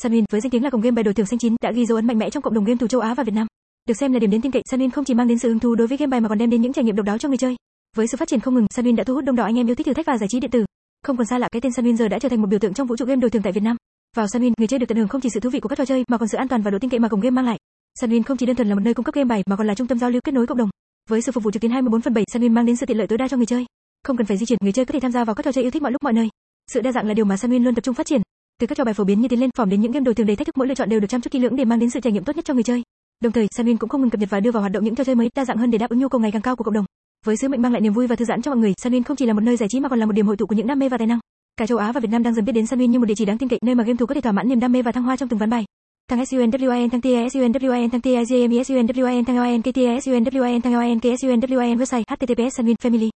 Sunwin với danh tiếng là cổng game bài đổi thưởng xanh chín đã ghi dấu ấn mạnh mẽ trong cộng đồng game thủ châu Á và Việt Nam. Được xem là điểm đến tin cậy, Sunwin không chỉ mang đến sự hứng thú đối với game bài mà còn đem đến những trải nghiệm độc đáo cho người chơi. Với sự phát triển không ngừng, Sunwin đã thu hút đông đảo anh em yêu thích thử thách và giải trí điện tử. Không còn xa lạ cái tên Sunwin giờ đã trở thành một biểu tượng trong vũ trụ game đổi thưởng tại Việt Nam. Vào Sunwin, người chơi được tận hưởng không chỉ sự thú vị của các trò chơi mà còn sự an toàn và độ tin cậy mà cổng game mang lại. Sunwin không chỉ đơn thuần là một nơi cung cấp game bài mà còn là trung tâm giao lưu kết nối cộng đồng. Với sự phục vụ trực tuyến 24 phần 7, Sunwin mang đến sự tiện lợi tối đa cho người chơi. Không cần phải di chuyển, người chơi có thể tham gia vào các trò chơi yêu thích mọi lúc mọi nơi. Sự đa dạng là điều mà Sunwin luôn tập trung phát triển. Từ các trò bài phổ biến như tiến lên phỏm đến những game đổi thường đầy thách thức, mỗi lựa chọn đều được chăm chút kỹ lưỡng để mang đến sự trải nghiệm tốt nhất cho người chơi. Đồng thời, sanwin cũng không ngừng cập nhật và đưa vào hoạt động những trò chơi mới, đa dạng hơn để đáp ứng nhu cầu ngày càng cao của cộng đồng. Với sứ mệnh mang lại niềm vui và thư giãn cho mọi người, sanwin không chỉ là một nơi giải trí mà còn là một điểm hội tụ của những đam mê và tài năng. Cả châu Á và Việt Nam đang dần biết đến sanwin như một địa chỉ đáng tin cậy, nơi mà game thủ có thể thỏa mãn niềm đam mê và thăng hoa trong từng ván bài. Thăng SUNWIN thăng TIA thằng thăng TIA GME thằng thăng OIN KTIA thằng thăng OIN KSUNWIN website https sunwin family